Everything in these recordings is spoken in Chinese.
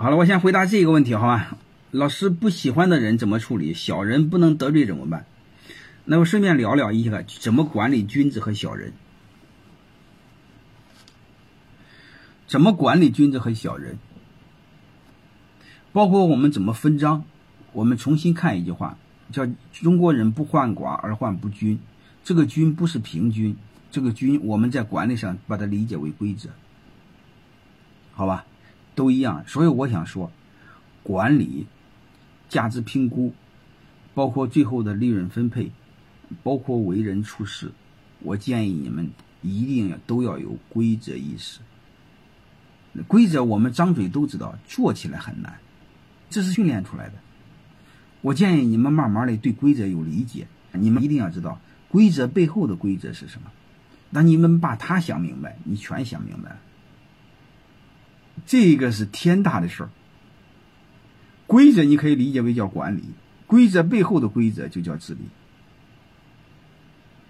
好了，我先回答这个问题，好吧？老师不喜欢的人怎么处理？小人不能得罪怎么办？那我顺便聊聊一下怎么管理君子和小人。怎么管理君子和小人？包括我们怎么分章？我们重新看一句话，叫“中国人不患寡而患不均”。这个“均”不是平均，这个“均”我们在管理上把它理解为规则，好吧？都一样。所以我想说，管理、价值评估，包括最后的利润分配，包括为人处事，我建议你们一定要都要有规则意识。规则我们张嘴都知道，做起来很难，这是训练出来的。我建议你们慢慢的对规则有理解，你们一定要知道规则背后的规则是什么。当你们把它想明白，你全想明白了。这个是天大的事儿。规则你可以理解为叫管理，规则背后的规则就叫治理。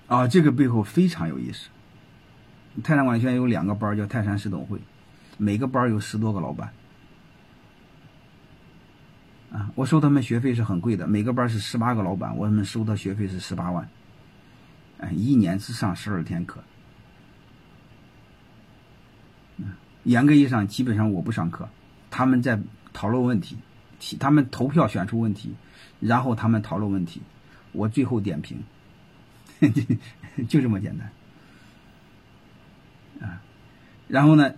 啊，这个背后非常有意思。泰山管理学院有两个班，叫泰山市董会。每个班有十多个老板，啊，我收他们学费是很贵的，每个班是十八个老板，我们收的学费是十八万，哎，一年只上十二天课，严格意义上基本上我不上课，他们在讨论问题，提他们投票选出问题，然后他们讨论问题，我最后点评，就这么简单，啊，然后呢？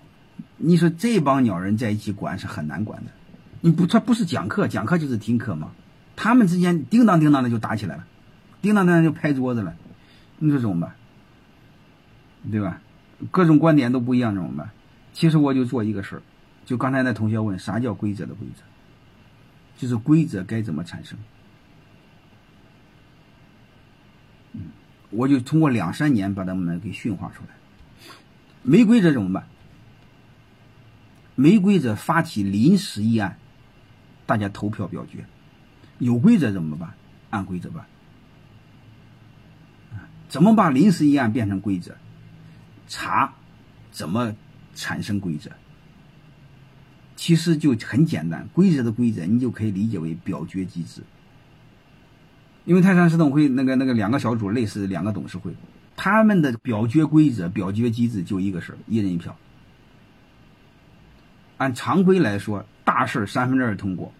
你说这帮鸟人在一起管是很难管的，你不他不是讲课，讲课就是听课嘛。他们之间叮当叮当的就打起来了，叮当叮当就拍桌子了，你说怎么办？对吧？各种观点都不一样怎么办？其实我就做一个事儿，就刚才那同学问啥叫规则的规则，就是规则该怎么产生。嗯，我就通过两三年把他们给驯化出来。没规则怎么办？没规则发起临时议案，大家投票表决；有规则怎么办？按规则办。怎么把临时议案变成规则？查怎么产生规则？其实就很简单，规则的规则你就可以理解为表决机制。因为泰山市董会那个那个两个小组类似两个董事会，他们的表决规则、表决机制就一个事儿：一人一票。按常规来说，大事三分之二通过，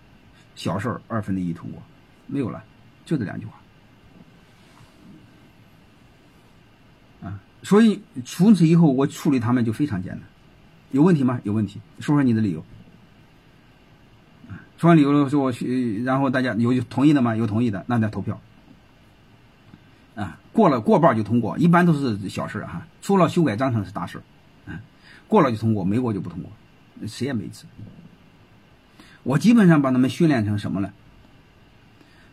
小事儿二分之一通过，没有了，就这两句话。啊，所以从此以后我处理他们就非常简单。有问题吗？有问题，说说你的理由。说完理由了，说我去，然后大家有同意的吗？有同意的，那再投票。啊，过了过半就通过，一般都是小事哈，除了修改章程是大事。啊，过了就通过，没过就不通过。谁也没治。我基本上把他们训练成什么了？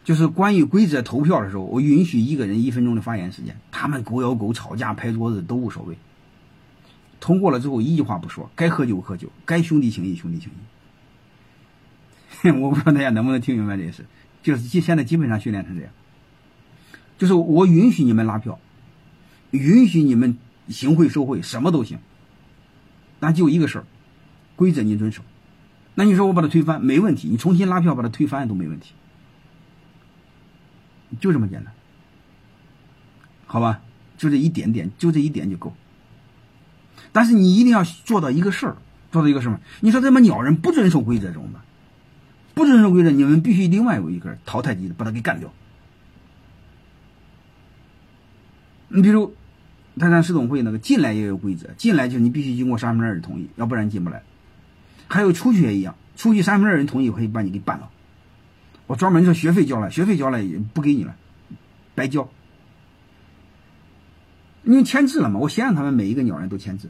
就是关于规则投票的时候，我允许一个人一分钟的发言时间，他们狗咬狗、吵架、拍桌子都无所谓。通过了之后，一句话不说，该喝酒喝酒，该兄弟情谊兄弟情谊。我不知道大家能不能听明白这事，就是现现在基本上训练成这样，就是我允许你们拉票，允许你们行贿受贿，什么都行，那就一个事儿。规则你遵守，那你说我把它推翻没问题，你重新拉票把它推翻都没问题，就这么简单，好吧？就这一点点，就这一点就够。但是你一定要做到一个事儿，做到一个什么？你说这帮鸟人不遵守规则怎么办？不遵守规则，你们必须另外有一个淘汰机制把他给干掉。你比如泰山市总会那个进来也有规则，进来就你必须经过三分之二的同意，要不然进不来。还有出去也一样，出去三分之二人同意可以把你给办了。我专门说学费交了，学费交了也不给你了，白交。因为签字了嘛，我先让他们每一个鸟人都签字。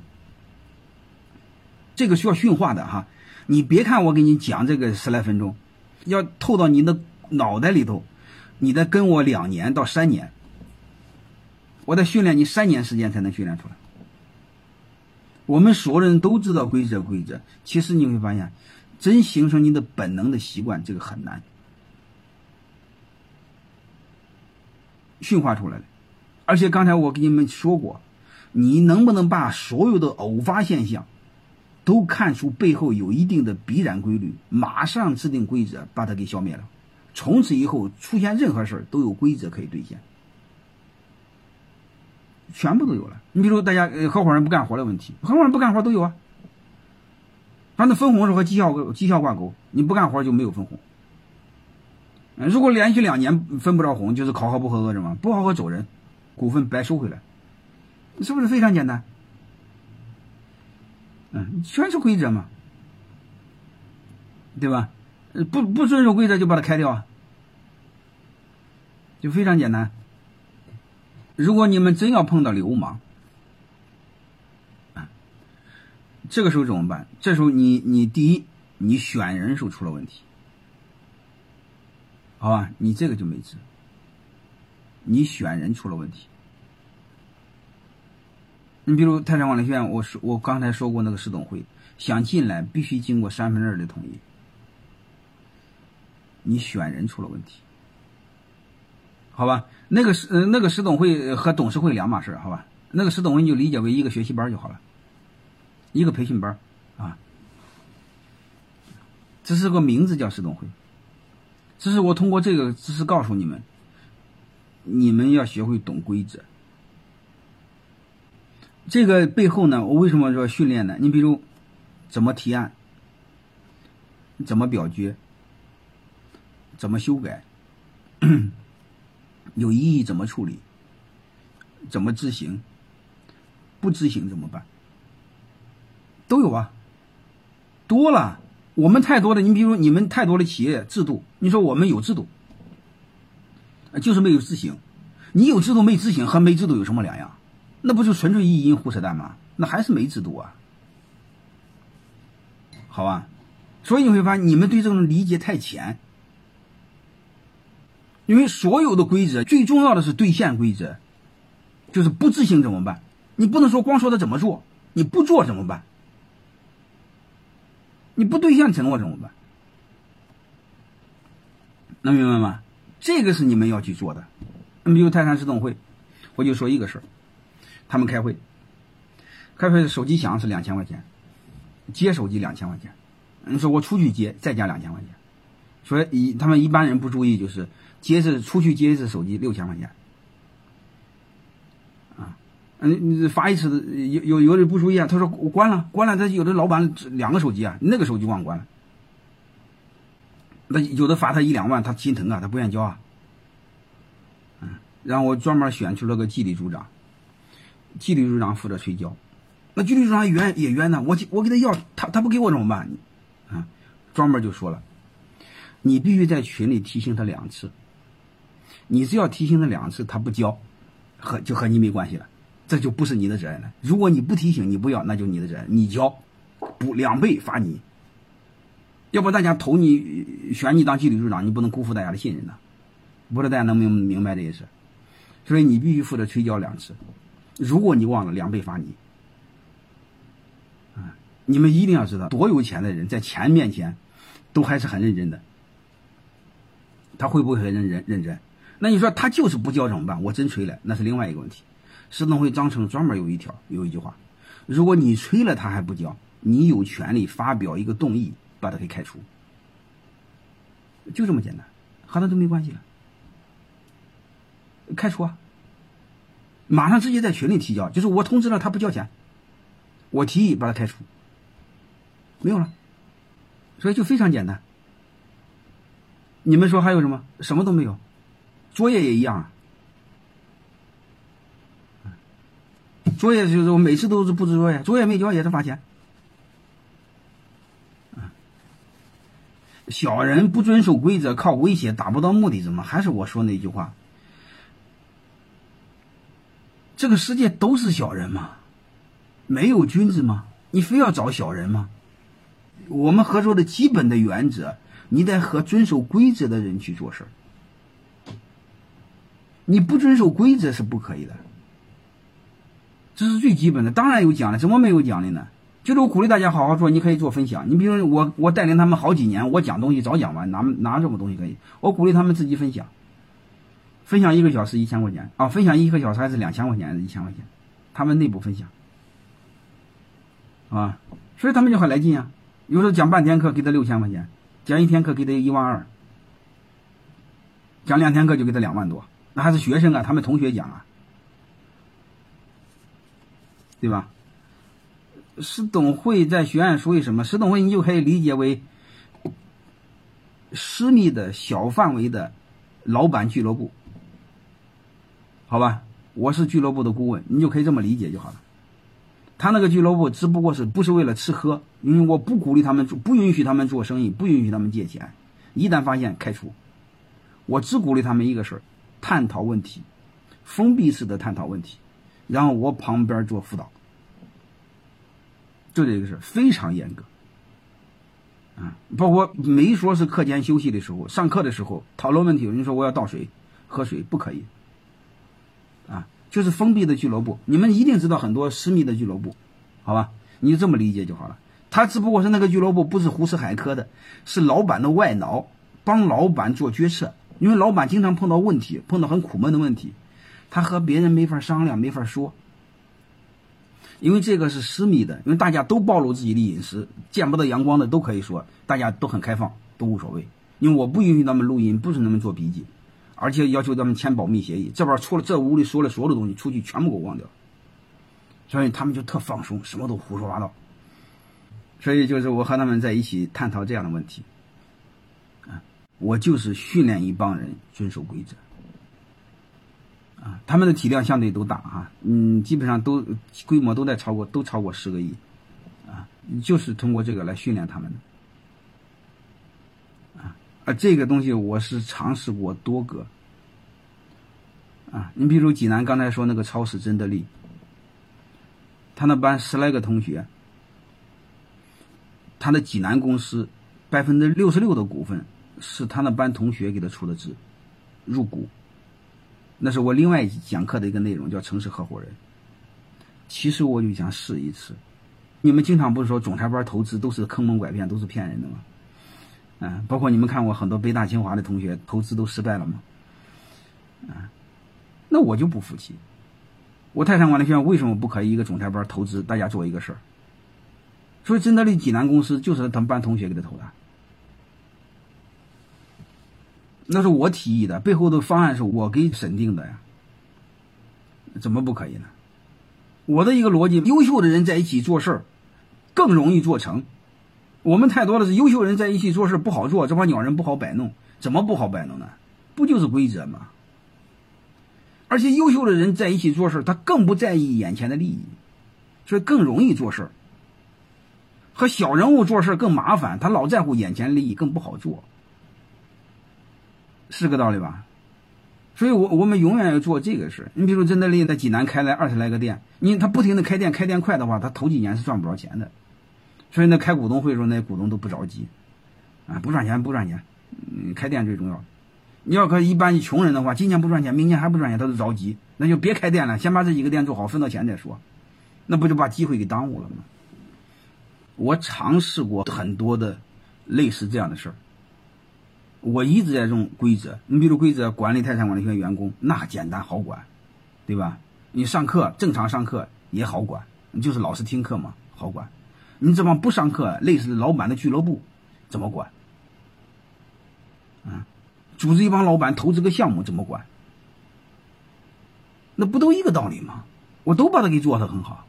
这个需要驯化的哈，你别看我给你讲这个十来分钟，要透到你的脑袋里头，你得跟我两年到三年，我得训练你三年时间才能训练出来。我们所有人都知道规则，规则。其实你会发现，真形成你的本能的习惯，这个很难驯化出来的。而且刚才我给你们说过，你能不能把所有的偶发现象都看出背后有一定的必然规律，马上制定规则把它给消灭了。从此以后出现任何事儿都有规则可以兑现，全部都有了。你比如大家合伙人不干活的问题，合伙人不干活都有啊。反正分红是和绩效绩效挂钩，你不干活就没有分红。如果连续两年分不着红，就是考核不合格是吗？不合格走人，股份白收回来，是不是非常简单？全是规则嘛，对吧？不不遵守规则就把它开掉，就非常简单。如果你们真要碰到流氓，这个时候怎么办？这时候你你第一，你选人时候出了问题，好吧？你这个就没治。你选人出了问题。你比如泰山管理学院，我说我刚才说过那个市董会，想进来必须经过三分之二的同意。你选人出了问题，好吧？那个市呃那个市董会和董事会两码事，好吧？那个市董会你就理解为一个学习班就好了。一个培训班啊，这是个名字叫市董会，这是我通过这个知识告诉你们，你们要学会懂规则。这个背后呢，我为什么说训练呢？你比如怎么提案，怎么表决，怎么修改，有异议怎么处理，怎么执行，不执行怎么办？都有啊，多了，我们太多了。你比如你们太多的企业制度，你说我们有制度，就是没有执行。你有制度没执行，和没制度有什么两样？那不就纯粹意淫胡扯淡吗？那还是没制度啊，好吧？所以你会发现，你们对这种理解太浅。因为所有的规则最重要的是兑现规则，就是不执行怎么办？你不能说光说他怎么做，你不做怎么办？你不兑现承诺怎么办？能明白吗？这个是你们要去做的。你比如泰山市董会，我就说一个事儿，他们开会，开会手机响是两千块钱，接手机两千块钱。你说我出去接再加两千块钱，所以一他们一般人不注意，就是接是出去接一次手机六千块钱。啊嗯，你发一次有有有人不注意啊？他说我关了，关了。他有的老板两个手机啊，那个手机忘关了。那有的罚他一两万，他心疼啊，他不愿意交啊。嗯，然后我专门选出了个纪律组长，纪律组长负责催交。那纪律组长冤也冤呢，我我给他要，他他不给我怎么办？啊，专门就说了，你必须在群里提醒他两次。你只要提醒他两次，他不交，和就和你没关系了。这就不是你的责任了。如果你不提醒，你不要，那就你的责任。你交，不两倍罚你。要不大家投你选你当纪律组长，你不能辜负大家的信任呢。不知道大家能明明白这意思？所以你必须负责催交两次。如果你忘了，两倍罚你。啊，你们一定要知道，多有钱的人在钱面前，都还是很认真的。他会不会很认认认真？那你说他就是不交怎么办？我真催了，那是另外一个问题。市农会章程专门有一条，有一句话：如果你催了他还不交，你有权利发表一个动议，把他给开除。就这么简单，和他都没关系了。开除啊！马上直接在群里提交，就是我通知了他不交钱，我提议把他开除，没有了。所以就非常简单。你们说还有什么？什么都没有，作业也一样啊。作业就是我每次都是布置作业，作业没交也是罚钱。小人不遵守规则，靠威胁达不到目的，怎么还是我说那句话？这个世界都是小人吗？没有君子吗？你非要找小人吗？我们合作的基本的原则，你得和遵守规则的人去做事儿。你不遵守规则是不可以的。这是最基本的，当然有奖励，怎么没有奖励呢？就是我鼓励大家好好做，你可以做分享。你比如我，我带领他们好几年，我讲东西早讲完，拿拿这么东西可以。我鼓励他们自己分享，分享一个小时一千块钱。啊，分享一个小时还是两千块钱，还是一千块钱，他们内部分享，啊，所以他们就很来劲啊。有时候讲半天课给他六千块钱，讲一天课给他一万二，讲两天课就给他两万多，那还是学生啊，他们同学讲啊，对吧？十董会在学院属于什么？十董会你就可以理解为私密的小范围的老板俱乐部，好吧？我是俱乐部的顾问，你就可以这么理解就好了。他那个俱乐部只不过是不是为了吃喝，因为我不鼓励他们做，不允许他们做生意，不允许他们借钱，一旦发现开除。我只鼓励他们一个事儿：探讨问题，封闭式的探讨问题，然后我旁边做辅导。就这个事非常严格，啊，包括没说是课间休息的时候，上课的时候讨论问题，你说我要倒水喝水不可以，就是封闭的俱乐部，你们一定知道很多私密的俱乐部，好吧？你就这么理解就好了。他只不过是那个俱乐部不是胡吃海喝的，是老板的外脑，帮老板做决策，因为老板经常碰到问题，碰到很苦闷的问题，他和别人没法商量，没法说。因为这个是私密的，因为大家都暴露自己的隐私，见不得阳光的都可以说，大家都很开放，都无所谓。因为我不允许他们录音，不准他们做笔记，而且要求他们签保密协议。这边出了这屋里说的所有的东西，出去全部给我忘掉。所以他们就特放松，什么都胡说八道。所以就是我和他们在一起探讨这样的问题，啊，我就是训练一帮人遵守规则。啊，他们的体量相对都大哈，嗯，基本上都规模都在超过，都超过十个亿，啊，就是通过这个来训练他们的，啊，这个东西我是尝试过多个，啊，你比如济南刚才说那个超市真的利，他那班十来个同学，他的济南公司百分之六十六的股份是他那班同学给他出的资，入股。那是我另外讲课的一个内容，叫城市合伙人。其实我就想试一次。你们经常不是说总裁班投资都是坑蒙拐骗，都是骗人的吗？嗯，包括你们看我很多北大清华的同学投资都失败了吗？啊，那我就不服气。我泰山管理学院为什么不可以一个总裁班投资大家做一个事儿？所以真德利济南公司就是他们班同学给他投的。那是我提议的，背后的方案是我给审定的呀，怎么不可以呢？我的一个逻辑，优秀的人在一起做事儿，更容易做成。我们太多的是优秀人在一起做事不好做，这帮鸟人不好摆弄，怎么不好摆弄呢？不就是规则吗？而且优秀的人在一起做事，他更不在意眼前的利益，所以更容易做事。和小人物做事更麻烦，他老在乎眼前利益，更不好做。是个道理吧，所以我我们永远要做这个事你比如真德利在济南开了二十来个店，你他不停的开店，开店快的话，他头几年是赚不着钱的。所以那开股东会的时候，那些股东都不着急，啊，不赚钱不赚钱，嗯，开店最重要。你要可一般穷人的话，今年不赚钱，明年还不赚钱，他都着急，那就别开店了，先把这几个店做好，分到钱再说，那不就把机会给耽误了吗？我尝试过很多的类似这样的事儿。我一直在用规则，你比如规则管理泰山管理学院员工，那简单好管，对吧？你上课正常上课也好管，就是老师听课嘛，好管。你这帮不上课，类似老板的俱乐部，怎么管？啊，组织一帮老板投资个项目怎么管？那不都一个道理吗？我都把它给做得很好。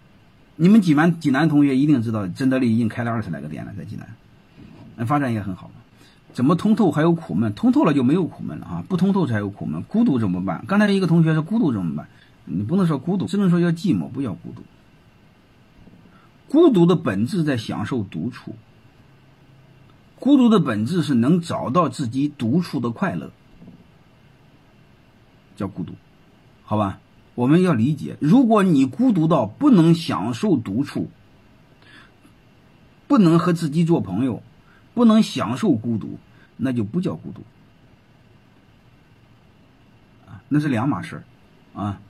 你们济南济南同学一定知道，真德利已经开了二十来个店了，在济南，那发展也很好。怎么通透还有苦闷？通透了就没有苦闷了啊！不通透才有苦闷。孤独怎么办？刚才一个同学说孤独怎么办？你不能说孤独，只能说叫寂寞，不叫孤独。孤独的本质在享受独处。孤独的本质是能找到自己独处的快乐，叫孤独，好吧？我们要理解，如果你孤独到不能享受独处，不能和自己做朋友。不能享受孤独，那就不叫孤独啊，那是两码事儿，啊。